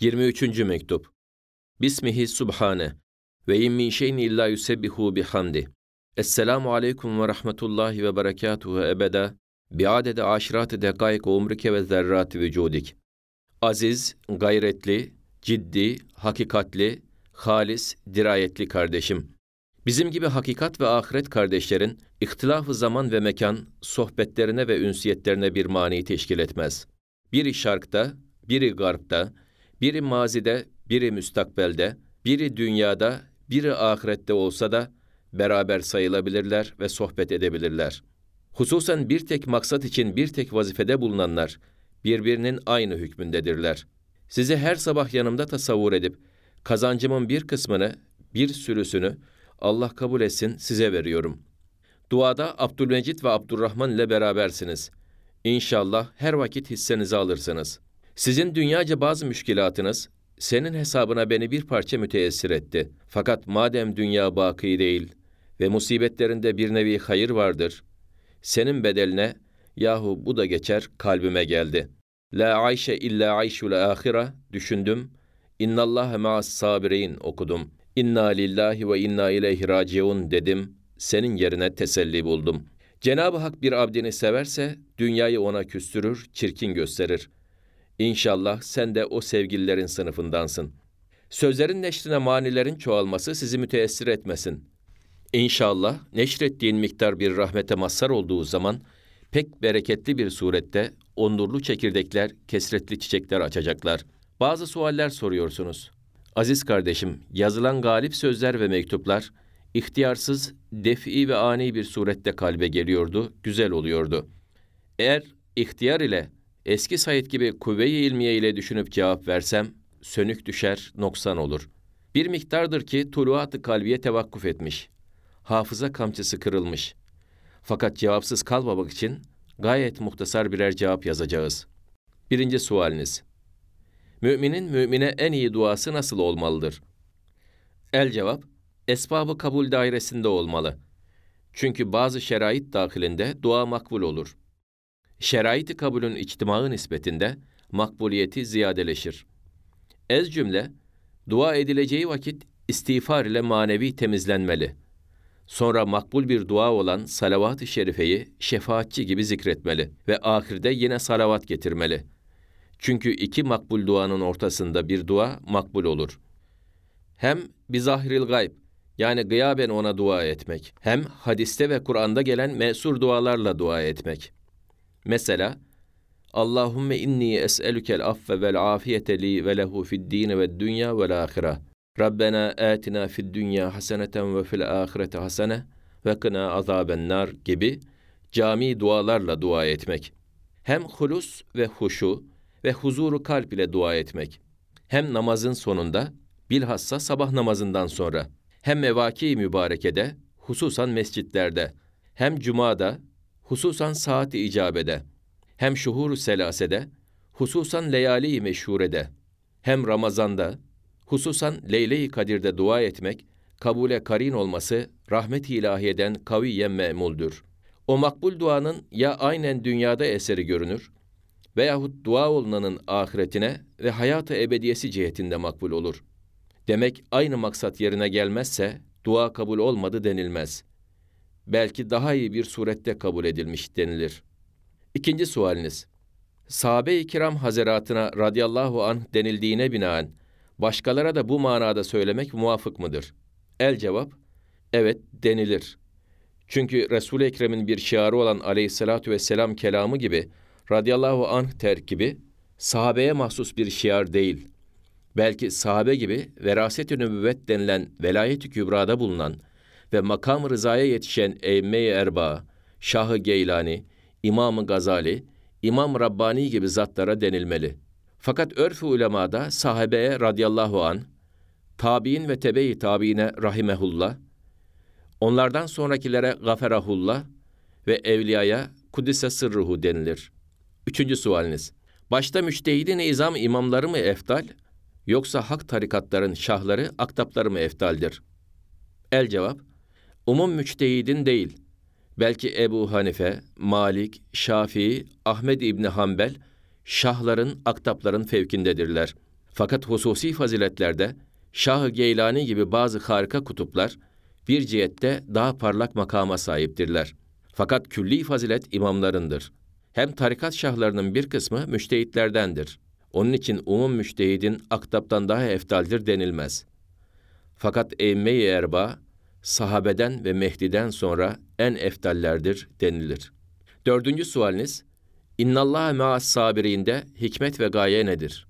23. mektup. Bismihi subhane ve in min şeyin illa yusebbihu bihamdi. Esselamu aleyküm ve rahmetullahi ve berekatuhu ebeda biadede aşirat-ı dekayk umrike ve zerrat vücudik. Aziz, gayretli, ciddi, hakikatli, halis, dirayetli kardeşim. Bizim gibi hakikat ve ahiret kardeşlerin ihtilafı zaman ve mekan sohbetlerine ve ünsiyetlerine bir mani teşkil etmez. Biri şarkta, biri garpta, biri mazide, biri müstakbelde, biri dünyada, biri ahirette olsa da beraber sayılabilirler ve sohbet edebilirler. Hususen bir tek maksat için bir tek vazifede bulunanlar birbirinin aynı hükmündedirler. Sizi her sabah yanımda tasavvur edip kazancımın bir kısmını, bir sürüsünü Allah kabul etsin size veriyorum. Duada Abdülmecit ve Abdurrahman ile berabersiniz. İnşallah her vakit hissenizi alırsınız. Sizin dünyaca bazı müşkilatınız, senin hesabına beni bir parça müteessir etti. Fakat madem dünya baki değil ve musibetlerinde bir nevi hayır vardır, senin bedeline, yahu bu da geçer, kalbime geldi. La ayşe illa ayşul ahira düşündüm. İnnallâhe ma'as sabirin okudum. İnna lillahi ve inna ileyhi raciun dedim. Senin yerine teselli buldum. Cenab-ı Hak bir abdini severse dünyayı ona küstürür, çirkin gösterir. İnşallah sen de o sevgililerin sınıfındansın. Sözlerin neşrine manilerin çoğalması sizi müteessir etmesin. İnşallah neşrettiğin miktar bir rahmete mazhar olduğu zaman pek bereketli bir surette onurlu çekirdekler, kesretli çiçekler açacaklar. Bazı sualler soruyorsunuz. Aziz kardeşim, yazılan galip sözler ve mektuplar ihtiyarsız, defi ve ani bir surette kalbe geliyordu, güzel oluyordu. Eğer ihtiyar ile eski Said gibi kuvve-i ilmiye ile düşünüp cevap versem, sönük düşer, noksan olur. Bir miktardır ki tuluat-ı kalbiye tevakkuf etmiş. Hafıza kamçısı kırılmış. Fakat cevapsız kalmamak için gayet muhtasar birer cevap yazacağız. Birinci sualiniz. Müminin mümine en iyi duası nasıl olmalıdır? El cevap, esbabı kabul dairesinde olmalı. Çünkü bazı şerait dahilinde dua makbul olur. Şerait-i kabulün içtimağı nispetinde makbuliyeti ziyadeleşir. Ez cümle, dua edileceği vakit istiğfar ile manevi temizlenmeli. Sonra makbul bir dua olan salavat-ı şerifeyi şefaatçi gibi zikretmeli ve ahirde yine salavat getirmeli. Çünkü iki makbul duanın ortasında bir dua makbul olur. Hem bizahiril gayb yani gıyaben ona dua etmek, hem hadiste ve Kur'an'da gelen mesur dualarla dua etmek. Mesela, Allahümme inni es'elükel affe vel afiyete li ve lehu fid dine ve dünya vel ahire. Rabbena atina fid dünya haseneten ve fil ahirete hasene ve kına azaben nar gibi cami dualarla dua etmek. Hem hulus ve huşu ve huzuru kalp ile dua etmek. Hem namazın sonunda, bilhassa sabah namazından sonra, hem mevaki mübarekede, hususan mescitlerde, hem cumada, hususan saat-i icabede, hem şuhur selasede, hususan leyali meşhurede, hem Ramazan'da, hususan Leyle-i Kadir'de dua etmek, kabule karin olması rahmet-i ilahiyeden kaviyen memuldur. O makbul duanın ya aynen dünyada eseri görünür veyahut dua olunanın ahiretine ve hayatı ebediyesi cihetinde makbul olur. Demek aynı maksat yerine gelmezse dua kabul olmadı denilmez. Belki daha iyi bir surette kabul edilmiş denilir. İkinci sualiniz. Sahabe-i kiram hazeratına radıyallahu anh denildiğine binaen başkalara da bu manada söylemek muvafık mıdır? El cevap, evet denilir. Çünkü Resul-i Ekrem'in bir şiarı olan aleyhissalatu vesselam kelamı gibi radıyallahu anh terkibi sahabeye mahsus bir şiar değil. Belki sahabe gibi veraset-i nübüvvet denilen velayet-i kübrada bulunan ve makam rızaya yetişen Eyme-i Erba, Şah-ı Geylani, İmam-ı Gazali, İmam Rabbani gibi zatlara denilmeli. Fakat örf-ü ulemada sahabeye radıyallahu an, tabi'in ve tebe-i tabi'ine rahimehullah, onlardan sonrakilere gaferahullah ve evliyaya kudüse sırruhu denilir. Üçüncü sualiniz. Başta müştehidin izam imamları mı eftal, yoksa hak tarikatların şahları, aktapları mı eftaldir? El cevap, umum müçtehidin değil, belki Ebu Hanife, Malik, Şafii, Ahmed İbni Hanbel, şahların, aktapların fevkindedirler. Fakat hususi faziletlerde Şah-ı Geylani gibi bazı harika kutuplar bir cihette daha parlak makama sahiptirler. Fakat külli fazilet imamlarındır. Hem tarikat şahlarının bir kısmı müştehitlerdendir. Onun için umum müştehidin aktaptan daha eftaldir denilmez. Fakat emme-i erba, sahabeden ve Mehdi'den sonra en eftallerdir denilir. Dördüncü sualiniz, İnnallâhe ma'as sabirinde hikmet ve gaye nedir?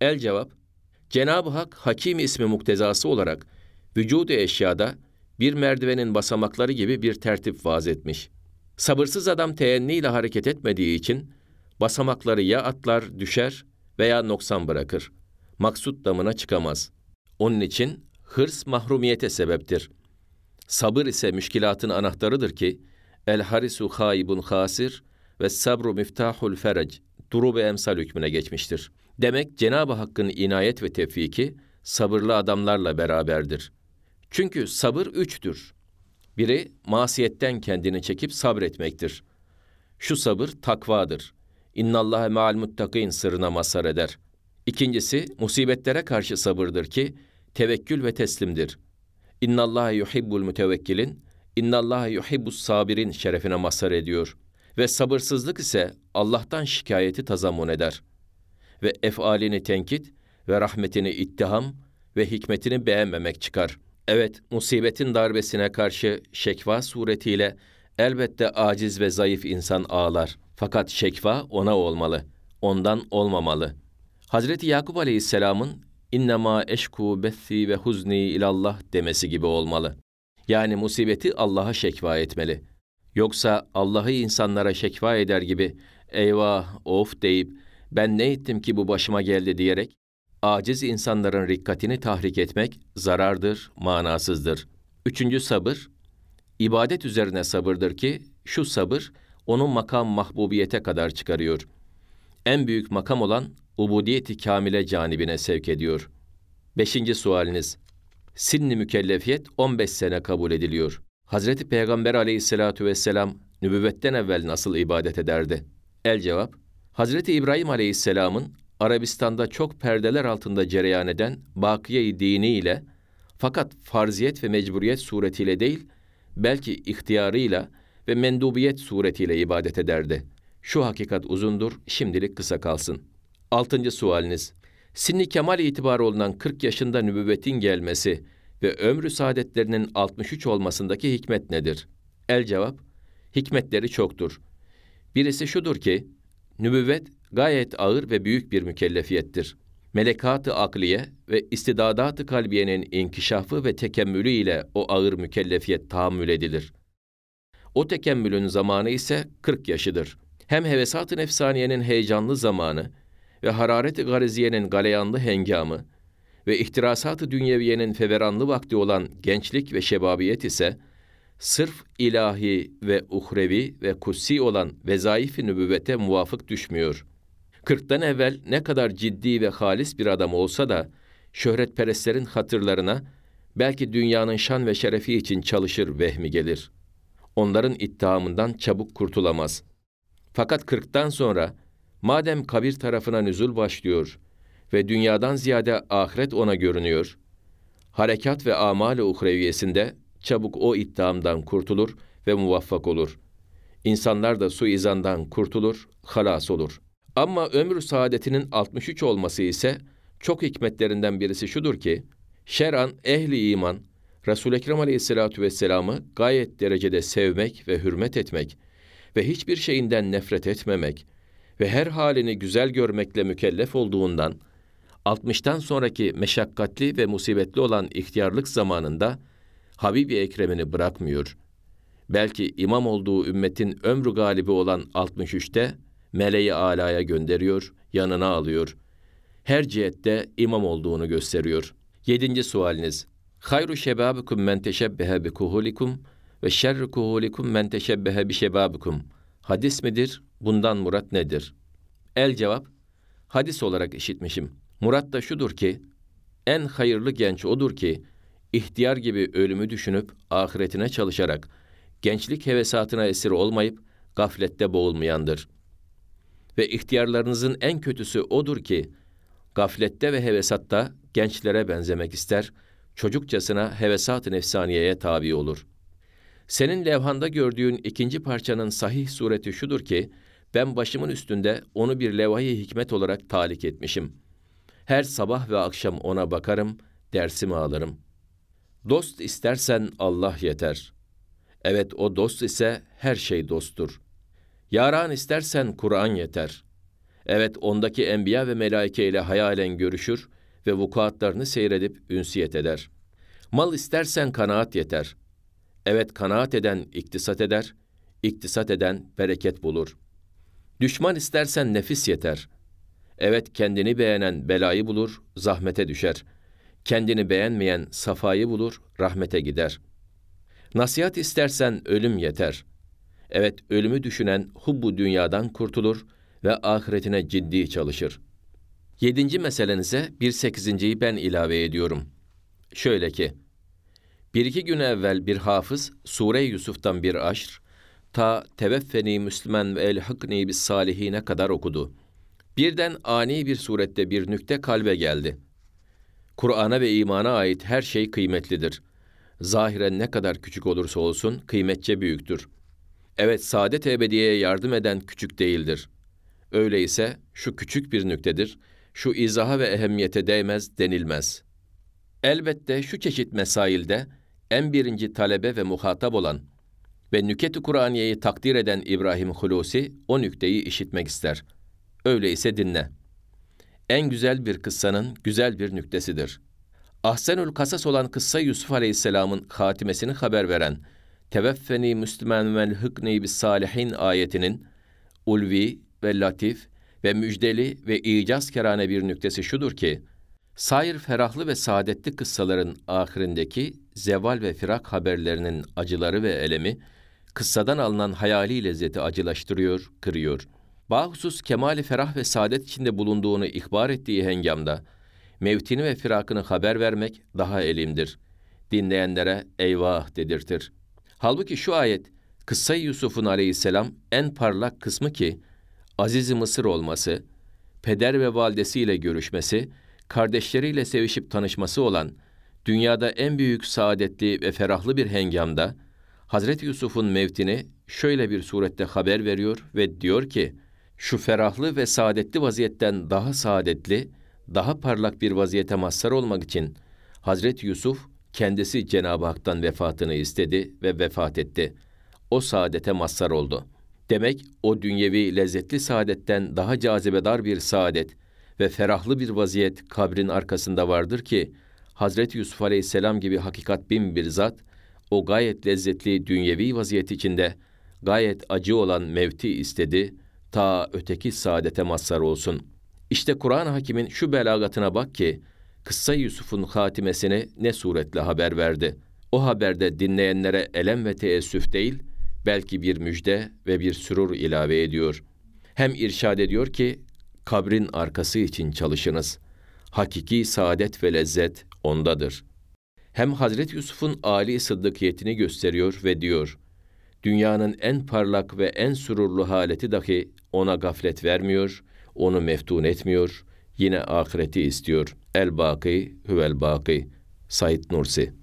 El cevap, Cenab-ı Hak Hakim ismi muktezası olarak vücudu eşyada bir merdivenin basamakları gibi bir tertip vaz etmiş. Sabırsız adam teenniyle hareket etmediği için basamakları ya atlar, düşer veya noksan bırakır. Maksut damına çıkamaz. Onun için hırs mahrumiyete sebeptir. Sabır ise müşkilatın anahtarıdır ki, el harisu haibun hasir ve sabru miftahul ferec, duru ve emsal hükmüne geçmiştir. Demek Cenab-ı Hakk'ın inayet ve tevfiki, sabırlı adamlarla beraberdir. Çünkü sabır üçtür. Biri, masiyetten kendini çekip sabretmektir. Şu sabır takvadır. İnnallâhe me'al muttakin sırrına mazhar eder. İkincisi, musibetlere karşı sabırdır ki, tevekkül ve teslimdir. İnnallâhe yuhibbul mütevekkilin, innallâhe yuhibbus sabirin şerefine mazhar ediyor. Ve sabırsızlık ise Allah'tan şikayeti tazammun eder. Ve efalini tenkit ve rahmetini ittiham ve hikmetini beğenmemek çıkar. Evet, musibetin darbesine karşı şekva suretiyle elbette aciz ve zayıf insan ağlar. Fakat şekva ona olmalı, ondan olmamalı. Hazreti Yakup Aleyhisselam'ın innema eşku bethi ve huzni ilallah demesi gibi olmalı. Yani musibeti Allah'a şekva etmeli. Yoksa Allah'ı insanlara şekva eder gibi eyvah of deyip ben ne ettim ki bu başıma geldi diyerek aciz insanların rikkatini tahrik etmek zarardır, manasızdır. Üçüncü sabır, ibadet üzerine sabırdır ki şu sabır onun makam mahbubiyete kadar çıkarıyor. En büyük makam olan ubudiyeti kamile canibine sevk ediyor. Beşinci sualiniz. Sinni mükellefiyet 15 sene kabul ediliyor. Hazreti Peygamber aleyhissalatu vesselam nübüvvetten evvel nasıl ibadet ederdi? El cevap, Hazreti İbrahim aleyhisselamın Arabistan'da çok perdeler altında cereyan eden bakiye-i dini ile fakat farziyet ve mecburiyet suretiyle değil, belki ihtiyarıyla ve mendubiyet suretiyle ibadet ederdi. Şu hakikat uzundur, şimdilik kısa kalsın. Altıncı sualiniz. Sinni kemal itibarı olunan 40 yaşında nübüvvetin gelmesi ve ömrü saadetlerinin 63 olmasındaki hikmet nedir? El cevap, hikmetleri çoktur. Birisi şudur ki, nübüvvet gayet ağır ve büyük bir mükellefiyettir. Melekat-ı akliye ve istidadat-ı kalbiyenin inkişafı ve tekemmülü ile o ağır mükellefiyet tahammül edilir. O tekemmülün zamanı ise 40 yaşıdır. Hem hevesat-ı nefsaniyenin heyecanlı zamanı ve hararet-i gariziyenin galeyanlı hengamı ve ihtirasat-ı dünyeviyenin feveranlı vakti olan gençlik ve şebabiyet ise sırf ilahi ve uhrevi ve kutsi olan vezaif-i nübüvvete muvafık düşmüyor. Kırktan evvel ne kadar ciddi ve halis bir adam olsa da şöhretperestlerin hatırlarına belki dünyanın şan ve şerefi için çalışır vehmi gelir. Onların ittihamından çabuk kurtulamaz. Fakat kırktan sonra madem kabir tarafına nüzul başlıyor ve dünyadan ziyade ahiret ona görünüyor, harekat ve amal-i uhreviyesinde çabuk o ittihamdan kurtulur ve muvaffak olur. İnsanlar da suizandan kurtulur, halas olur.'' Ama ömür saadetinin 63 olması ise çok hikmetlerinden birisi şudur ki, şer'an ehli iman, Resul-i Ekrem Aleyhisselatü Vesselam'ı gayet derecede sevmek ve hürmet etmek ve hiçbir şeyinden nefret etmemek ve her halini güzel görmekle mükellef olduğundan, 60'tan sonraki meşakkatli ve musibetli olan ihtiyarlık zamanında Habibi Ekrem'ini bırakmıyor. Belki imam olduğu ümmetin ömrü galibi olan 63'te meleği alaya gönderiyor, yanına alıyor. Her cihette imam olduğunu gösteriyor. Yedinci sualiniz. Hayru şebabikum men teşebbehe bi kuhulikum ve şerru kuhulikum men teşebbehe bi şebabikum. Hadis midir? Bundan murat nedir? El cevap, hadis olarak işitmişim. Murat da şudur ki, en hayırlı genç odur ki, ihtiyar gibi ölümü düşünüp ahiretine çalışarak, gençlik hevesatına esir olmayıp, gaflette boğulmayandır.'' Ve ihtiyarlarınızın en kötüsü odur ki, Gaflette ve hevesatta gençlere benzemek ister, çocukçasına hevesat-ı nefsaniyeye tabi olur. Senin levhanda gördüğün ikinci parçanın sahih sureti şudur ki, ben başımın üstünde onu bir levha-i hikmet olarak talik etmişim. Her sabah ve akşam ona bakarım, dersimi alırım. Dost istersen Allah yeter. Evet o dost ise her şey dosttur. Yaran istersen Kur'an yeter. Evet ondaki enbiya ve melaike ile hayalen görüşür ve vukuatlarını seyredip ünsiyet eder. Mal istersen kanaat yeter. Evet kanaat eden iktisat eder, iktisat eden bereket bulur. Düşman istersen nefis yeter. Evet kendini beğenen belayı bulur, zahmete düşer. Kendini beğenmeyen safayı bulur, rahmete gider. Nasihat istersen ölüm yeter. Evet ölümü düşünen hubbu dünyadan kurtulur ve ahiretine ciddi çalışır. Yedinci meselenize bir sekizinciyi ben ilave ediyorum. Şöyle ki, bir iki gün evvel bir hafız Sure Yusuf'tan bir aşr, ta teveffeni Müslüman ve elhakni bis salihine kadar okudu. Birden ani bir surette bir nükte kalbe geldi. Kur'an'a ve imana ait her şey kıymetlidir. Zahiren ne kadar küçük olursa olsun kıymetçe büyüktür. Evet, saadet ebediyeye yardım eden küçük değildir. Öyleyse şu küçük bir nüktedir, şu izaha ve ehemmiyete değmez denilmez. Elbette şu çeşit mesailde en birinci talebe ve muhatap olan ve nüket-i Kur'aniyeyi takdir eden İbrahim Hulusi o nükteyi işitmek ister. Öyleyse dinle. En güzel bir kıssanın güzel bir nüktesidir. Ahsenül kasas olan kıssa Yusuf Aleyhisselam'ın hatimesini haber veren Teveffeni Müslüman vel hıkni bis salihin ayetinin ulvi ve latif ve müjdeli ve icaz kerane bir nüktesi şudur ki, Sair ferahlı ve saadetli kıssaların ahirindeki zeval ve firak haberlerinin acıları ve elemi, kıssadan alınan hayali lezzeti acılaştırıyor, kırıyor. Bahusus kemali ferah ve saadet içinde bulunduğunu ihbar ettiği hengamda, mevtini ve firakını haber vermek daha elimdir. Dinleyenlere eyvah dedirtir. Halbuki şu ayet, Kıssa-i Yusuf'un aleyhisselam en parlak kısmı ki, Aziz Mısır olması, peder ve validesiyle görüşmesi, kardeşleriyle sevişip tanışması olan, dünyada en büyük saadetli ve ferahlı bir hengamda, Hazreti Yusuf'un mevtini şöyle bir surette haber veriyor ve diyor ki, şu ferahlı ve saadetli vaziyetten daha saadetli, daha parlak bir vaziyete mazhar olmak için Hazreti Yusuf kendisi Cenab-ı Hak'tan vefatını istedi ve vefat etti. O saadete mazhar oldu. Demek o dünyevi lezzetli saadetten daha cazibedar bir saadet ve ferahlı bir vaziyet kabrin arkasında vardır ki Hazreti Yusuf Aleyhisselam gibi hakikat bin bir zat o gayet lezzetli dünyevi vaziyet içinde gayet acı olan mevti istedi ta öteki saadete mazhar olsun. İşte Kur'an hakimin şu belagatına bak ki Kıssa Yusuf'un hatimesini ne suretle haber verdi. O haberde dinleyenlere elem ve teessüf değil, belki bir müjde ve bir sürur ilave ediyor. Hem irşad ediyor ki, kabrin arkası için çalışınız. Hakiki saadet ve lezzet ondadır. Hem Hazreti Yusuf'un âli sıddıkiyetini gösteriyor ve diyor, dünyanın en parlak ve en sururlu haleti dahi ona gaflet vermiyor, onu meftun etmiyor, yine ahireti istiyor. El-Baki huvel-Baki. Said Nursi